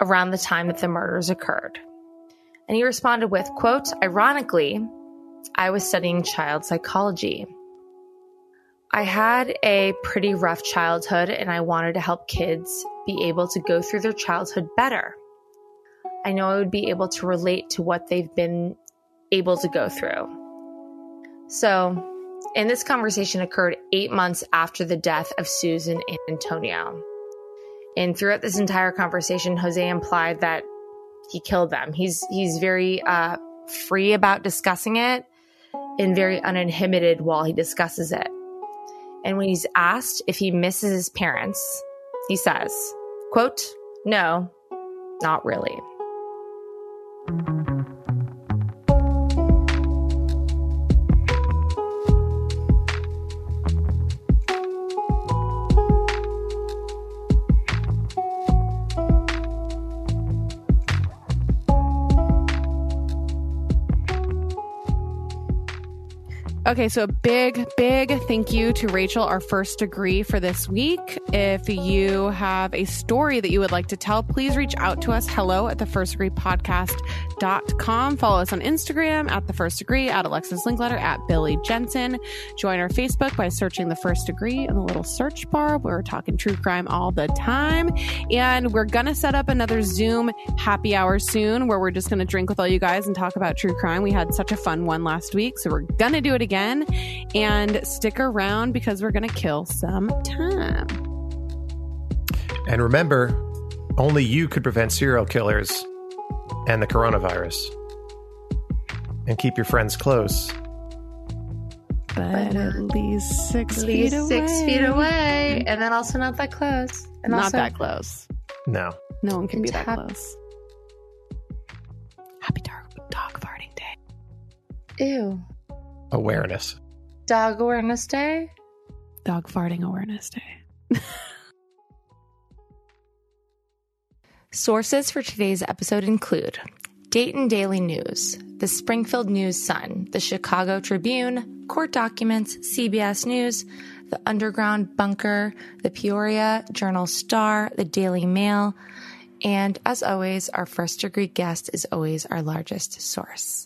around the time that the murders occurred. And he responded with, quote, ironically, I was studying child psychology. I had a pretty rough childhood and I wanted to help kids be able to go through their childhood better. I know I would be able to relate to what they've been able to go through. So, and this conversation occurred eight months after the death of Susan and Antonio. And throughout this entire conversation, Jose implied that he killed them. He's he's very uh, free about discussing it and very uninhibited while he discusses it. And when he's asked if he misses his parents, he says, quote, no, not really. Thank you. Okay, so a big, big thank you to Rachel, our first degree for this week. If you have a story that you would like to tell, please reach out to us. Hello at the first degree podcast.com. Follow us on Instagram at the first degree, at Alexis Linkletter, at Billy Jensen. Join our Facebook by searching the first degree in the little search bar. We're talking true crime all the time. And we're going to set up another Zoom happy hour soon where we're just going to drink with all you guys and talk about true crime. We had such a fun one last week. So we're going to do it again again. And stick around because we're going to kill some time. And remember, only you could prevent serial killers and the coronavirus. And keep your friends close. But at least six At feet least away. six feet away, and then also not that close. And Not also, that close. No. No one can be that Tap- close. Happy dog, dog farting day. Ew. Awareness. Dog Awareness Day? Dog farting awareness day. Sources for today's episode include Dayton Daily News, the Springfield News Sun, the Chicago Tribune, court documents, CBS News, the Underground Bunker, the Peoria Journal Star, the Daily Mail, and as always, our first degree guest is always our largest source.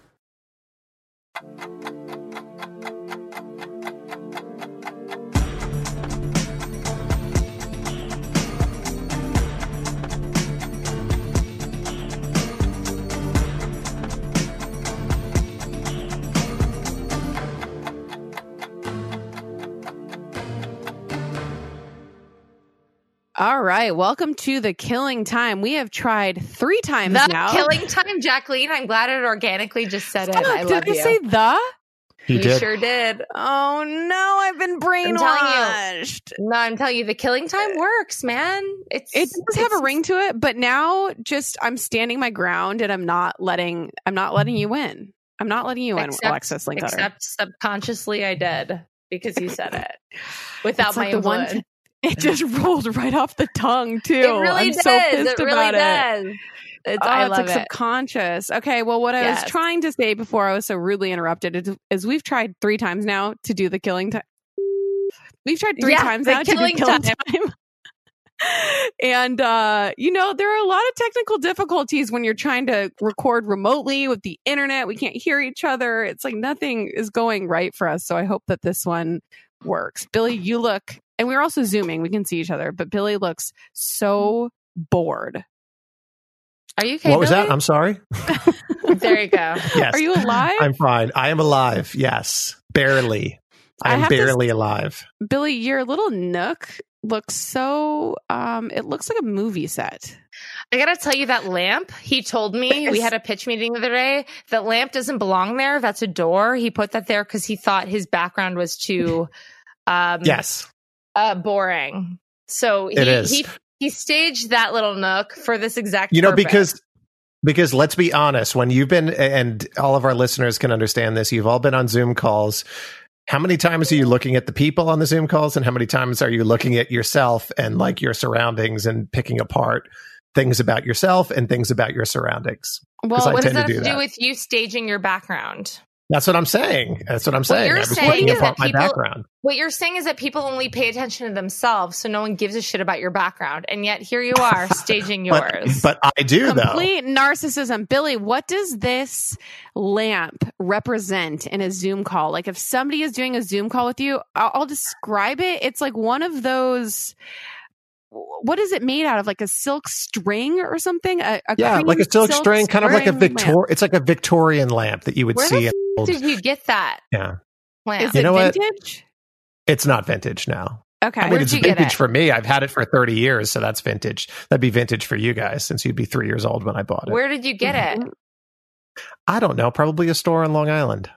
Thank you. All right. Welcome to the killing time. We have tried three times The now. killing time, Jacqueline. I'm glad it organically just said it. I did love you. say the? He you did. sure did. Oh no, I've been I'm brainwashed. you. No, I'm telling you, the killing time works, man. It's It does have a ring to it, but now just I'm standing my ground and I'm not letting I'm not letting you win. I'm not letting you win, Except- Alexis Linkletter. Except subconsciously, I did because you said it without It's my like the one influence. It just rolled right off the tongue too. It really I'm does. so pissed it really about it. does. It's, oh, I it's like it. subconscious. Okay, well, what I was trying to say before I was so rudely interrupted is, is we've tried three times now to do the killing time. We've tried three Yeah, times now to do killing time. time. and uh you know there are a lot of technical difficulties when you're trying to record remotely with the internet we can't hear each other it's like nothing is going right for us so i hope that this one works billy you look and we're also zooming we can see each other but billy looks so bored Are you okay? what was that? I'm sorry. there you go. Yes. are you alive I'm fine. I am alive. Yes. Barely. I I am have to barely alive. billy your little nook looks so um it looks like a movie set. I gotta tell you that lamp. He told me we had a pitch meeting the other day. That lamp doesn't belong there. That's a door. He put that there because he thought his background was too um Yes. Uh boring. So he It is. he he staged that little nook for this exact You know, purpose. because because let's be honest, when you've been and all of our listeners can understand this, you've all been on Zoom calls. How many times are you looking at the people on the Zoom calls, and how many times are you looking at yourself and like your surroundings and picking apart things about yourself and things about your surroundings? well, what does that to have do to do with you staging your background? That's what I'm saying. That's what I'm saying. you're I was saying is that my people- background. What you're saying is that people only pay attention to themselves, so no one gives a shit about your background, and yet here you are staging yours. But, but I do though. Complete narcissism. Billy, what does this lamp represent in a Zoom call? Like if somebody is doing a Zoom call with you, I'll, I'll describe it. It's like one of those what is it made out of? Like a silk string or something? A, a Yeah, like a silk, string, kind of like a string lamp. Victor. It's like a Victorian lamp that you would Where see. the in f- old, did you get that yeah, lamp? Is You it know what? vintage? it's not vintage now. Okay. I mean, Where'd it's vintage it? for me. I've had it for 30 years, so that's vintage. That'd be vintage for you guys since you'd be three years old when I bought it. Where did you get it? Mm-hmm. I don't know. Probably a store on Long Island.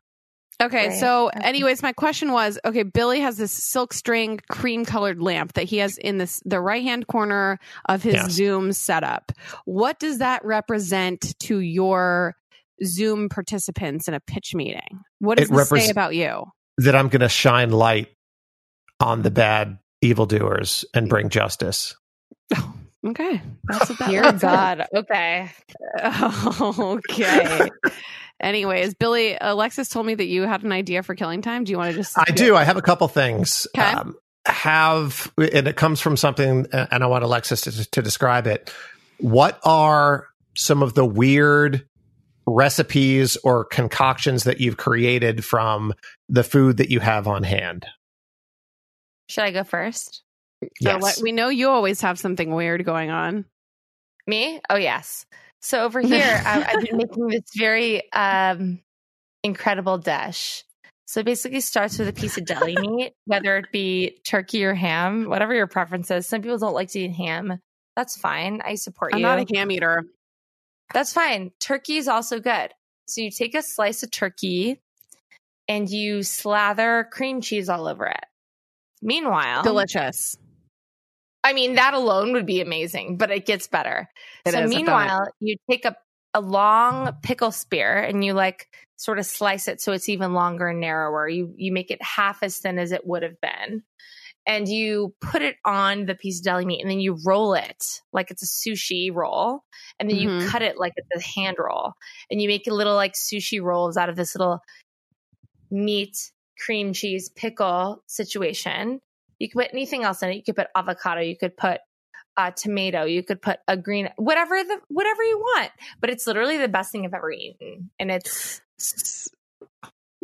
Okay, Right. so anyways, my question was, okay, Billy has this silk string cream colored lamp that he has in this the right hand corner of his Yes. Zoom setup. What does that represent to your Zoom participants in a pitch meeting? What does It this say about you? That I'm going to shine light on the bad evildoers and bring justice. Okay, that's what that Dear. God. Okay. okay. Anyways, Billy, Alexis told me that you had an idea for killing time. Do you want to just? I do. I have a couple things. Okay. Um, have and it comes from something, uh, and I want Alexis to, to describe it. What are some of the weird recipes or concoctions that you've created from the food that you have on hand? Should I go first? So Yes. let- we know you always have something weird going on. Me? Oh yes. So over here, I, I've been making this very um, incredible dish. So it basically starts with a piece of deli meat, whether it be turkey or ham, whatever your preference is. Some people don't like to eat ham. That's fine. I support you. I'm not a ham eater. That's fine. Turkey is also good. So you take a slice of turkey and you slather cream cheese all over it. Meanwhile, Delicious. I mean, that alone would be amazing, but it gets better. It so meanwhile, you take a, a long pickle spear and you like sort of slice it so it's even longer and narrower. You you make it half as thin as it would have been. And you put it on the piece of deli meat and then you roll it like it's a sushi roll. And then Mhm. you cut it like it's a hand roll. And you make little like sushi rolls out of this little meat, cream cheese, pickle situation. You could put anything else in it. You could put avocado. You could put uh, tomato. You could put a green, whatever the whatever you want. But it's literally the best thing I've ever eaten, and it's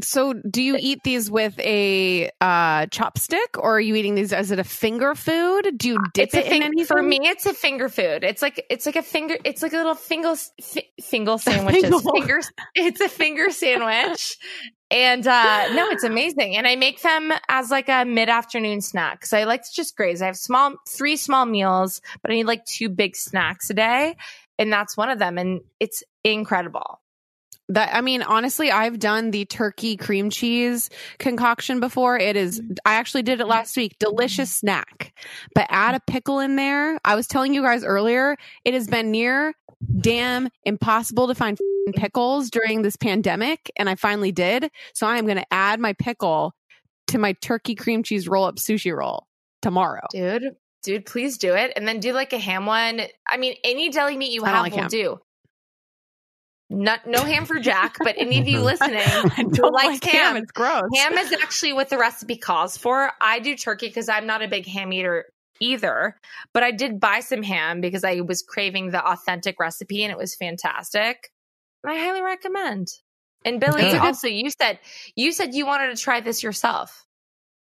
So, do you eat these with a uh, chopstick, or are you eating these as it a finger food? Do you dip a it in anything? for me. It's a finger food. It's like it's like a finger. It's like a little finger fi- finger sandwiches. Finger. It's a finger sandwich. And uh no, it's amazing. And I make them as like a mid afternoon snack because I like to just graze. I have small three small meals, but I need like two big snacks a day. And that's one of them. And it's incredible. That I mean, honestly, I've done the turkey cream cheese concoction before. It is. I actually did it last week. Delicious snack, but add a pickle in there. I was telling you guys earlier. It has been near damn impossible to find f***ing pickles during this pandemic, and I finally did. So I am going to add my pickle to my turkey cream cheese roll up sushi roll tomorrow. Dude, dude, please do it. And then do like a ham one. I mean, any deli meat you have like will ham. do. Not no ham for Jac, but any of you listening I who don't likes like ham. ham, It's gross. ham is actually what the recipe calls for. I do turkey because I'm not a big ham eater either, but I did buy some ham because I was craving the authentic recipe and it was fantastic. I highly recommend. And Billy, Okay. also you said you said you wanted to try this yourself.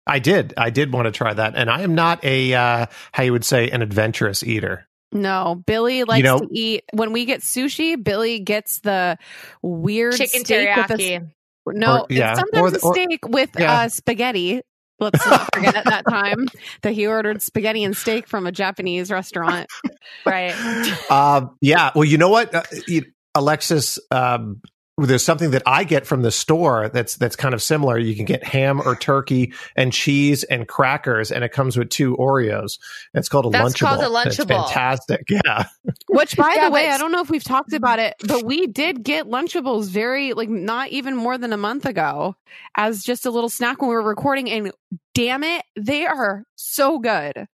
I did. I did want to try that, and I am not a uh, how you would say an adventurous eater. No, Billy likes know- to eat. When we get sushi, Billy gets the weird Chicken steak with a teriyaki. No, Or- yeah, it's sometimes or- a or- steak with yeah. uh, spaghetti. Let's not forget at that time that he ordered spaghetti and steak from a Japanese restaurant. right. Um, yeah. Well, you know what, uh, you- Alexis. Um, there's something that I get from the store that's that's kind of similar. You can get ham or turkey and cheese and crackers, and it comes with two Oreos. It's called a That's Lunchable. called a and It's Lunchable. fantastic. Yeah. Which, by Yeah, the way, I don't know if we've talked about it, but we did get Lunchables very, like, not even more than a month ago as just a little snack when we were recording. And damn it, they are so good.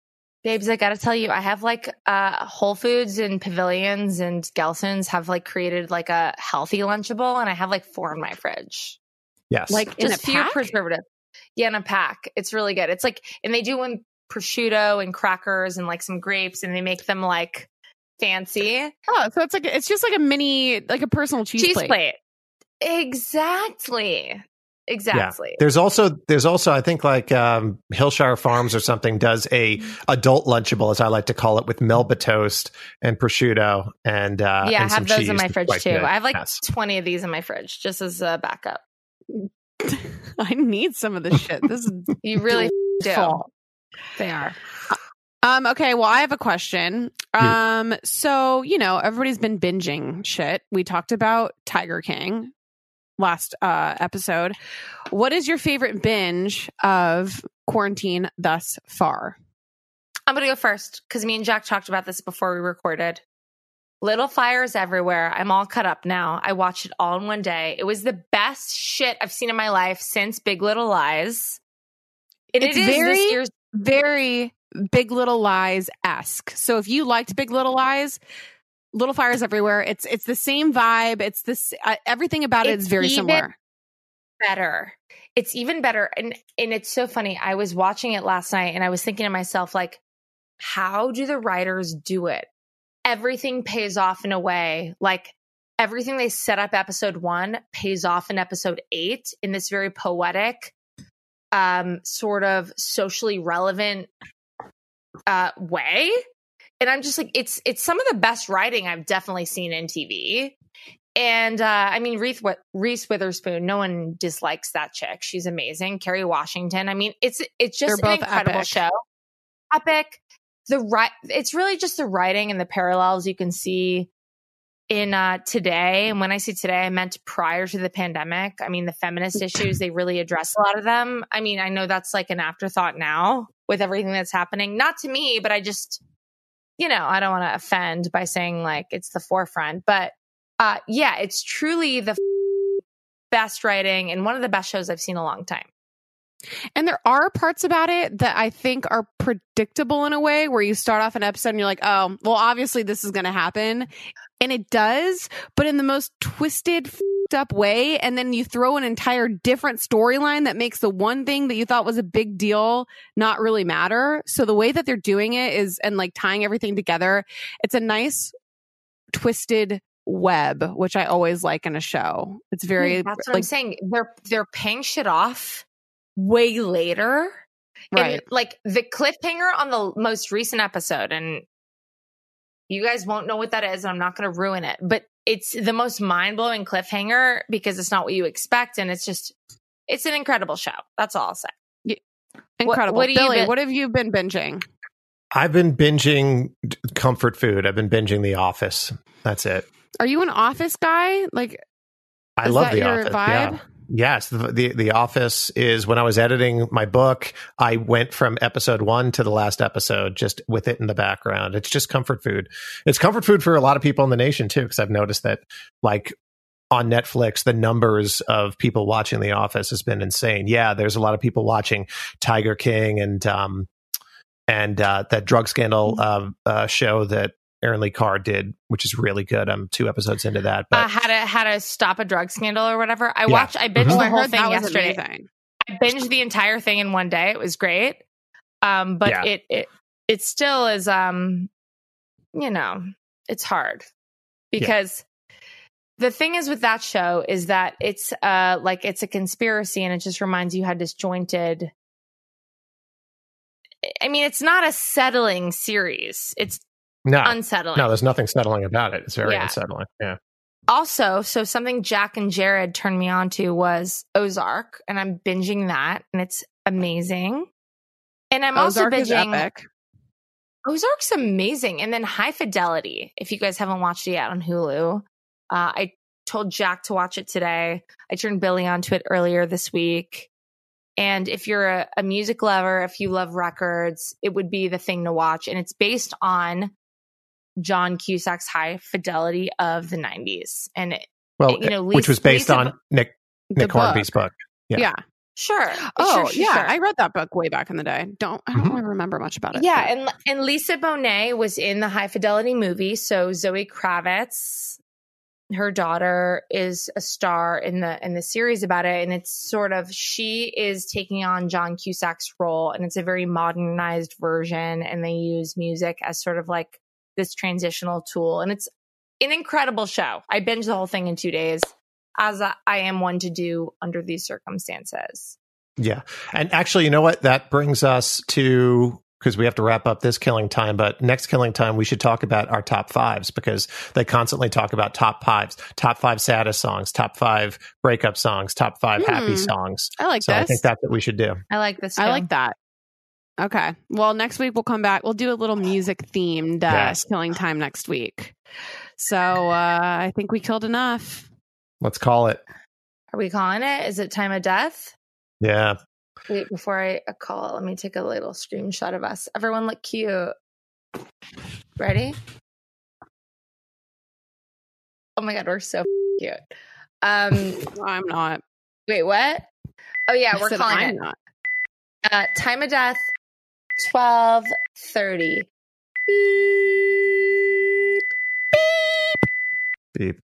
Babes, I gotta tell you, I have like uh Whole Foods and Pavilions and Gelson's have like created like a healthy Lunchable, and I have like four in my fridge. Yes. Like in a Just few pack. preservative. Yeah, in a pack. It's really good. It's like, and they do one prosciutto and crackers and like some grapes, and they make them like fancy Oh, so it's like, it's just like a mini, like a personal cheese, cheese plate. plate. Exactly. Exactly. Yeah. There's also there's also I think like um, Hillshire Farms or something does a adult lunchable as I like to call it with Melba toast and prosciutto and uh, yeah, I and some have those in my fridge too. good. I have like Yes. 20 of these in my fridge just as a backup. I need some of this shit. This is You really do. They are. Um, okay, well, I have a question. Um, so you know, everybody's been binging shit. We talked about Tiger King last uh episode. What is your favorite binge of quarantine thus far? I'm going to go first because me and Jac talked about this before we recorded. Little fires everywhere. I'm all cut up now. I watched it all in one day. It was the best shit I've seen in my life since Big Little Lies. And it's it is this very, year's very Big Little Lies esque. So if you liked Big Little Lies, Little Fires Everywhere, it's it's the same vibe. It's this uh, everything about it It's very even- similar. better. It's even better. And and it's so funny. I was watching it last night and I was thinking to myself, like, how do the writers do it? Everything pays off in a way. Like everything they set up episode one pays off in episode eight in this very poetic, um, sort of socially relevant uh way. And I'm just like, it's it's some of the best writing I've definitely seen in TV. And uh, I mean, Reese, Reese Witherspoon. No one dislikes that chick. She's amazing. Kerry Washington. I mean, it's it's just an incredible epic. show. Epic. The right. It's really just the writing and the parallels you can see in uh, today. And when I say today, I meant prior to the pandemic. I mean, the feminist issues they really address a lot of them. I mean, I know that's like an afterthought now with everything that's happening. Not to me, but I just, you know, I don't want to offend by saying like it's the forefront, but uh, yeah, it's truly the best writing and one of the best shows I've seen in a long time. And there are parts about it that I think are predictable in a way where you start off an episode and you're like, oh, well, obviously this is going to happen. And it does, but in the most twisted, fed up way. And then you throw an entire different storyline that makes the one thing that you thought was a big deal not really matter. So the way that they're doing it is, and like tying everything together, it's a nice, twisted web, which I always like in a show. It's hmm, very, That's what I'm saying. They're they're paying shit off way later. Right. And like the cliffhanger on the most recent episode, and you guys won't know what that is. I'm not going to ruin it, but it's the most mind blowing cliffhanger because it's not what you expect, and it's just it's an incredible show. That's all I'll say. incredible. what do you Billy, been- what have you been binging? I've been binging comfort food. I've been binging The Office. That's it. Are you an office guy? Like, I Is love that The your Office. vibe? Yeah. Yes, the, the the Office is when I was editing my book. I went from episode one to the last episode, just with it in the background. It's just comfort food. It's comfort food for a lot of people in the nation too, because I've noticed that, like on Netflix, the numbers of people watching The Office has been insane. Yeah, there's a lot of people watching Tiger King and um and uh, that drug scandal uh, uh, show that Erin Lee Carr did, which is really good. I'm two episodes into that, but uh, how to how to stop a drug scandal or whatever. I Yeah. watched. I binged Mhm. oh, the whole thing that yesterday. amazing. I binged the entire thing in one day. It was great. Um, but Yeah. it it it still is um, you know, it's hard because the thing is with that show is that it's uh like it's a conspiracy and it just reminds you how disjointed. I mean, it's not a settling series. It's no, unsettling. no, there's nothing settling about it. It's very Yeah. unsettling. Yeah. Also, so something Jac and Jared turned me on to was Ozark, and I'm binging that, and it's amazing. And I'm Ozark also is binging epic. Ozark's amazing. And then High Fidelity, if you guys haven't watched it yet on Hulu. Uh, I told Jac to watch it today. I turned Billy onto it earlier this week. And if you're a, a music lover, if you love records, it would be the thing to watch. And it's based on John Cusack's High Fidelity of the 90s. And, it, Well, you know, which was based Lisa- on Nick Nick. Hornby's book. Yeah. Yeah. Sure. Oh, Sure, sure, yeah. sure. I read that book way back in the day. Don't I don't Mhm. really remember much about it. Yeah, but- and and Lisa Bonet was in the High Fidelity movie. So Zoe Kravitz, her daughter, is a star in the in the series about it, and it's sort of she is taking on John Cusack's role, and it's a very modernized version, and they use music as sort of like this transitional tool, and it's an incredible show. I binged the whole thing in two days, as I I am one to do under these circumstances. Yeah. And actually, you know what? That brings us to because we have to wrap up this killing time, but next killing time, we should talk about our top fives because they constantly talk about top fives, top five saddest songs, top five breakup songs, top five happy Hmm. songs. I like so I think that's what we should do. I like this. I like that. Okay. Well, next week we'll come back. We'll do a little music themed uh, Yes. killing time next week. So uh, I think we killed enough. Let's call it. Are we calling it? Is it time of death? Yeah. Wait, before I uh, call it, let me take a little screenshot of us. Everyone look cute. Ready? Oh my god, we're so cute. Um I'm not. wait, what? Oh yeah, I we're calling I'm it. not. Uh time of death 1230. Beep. Beep.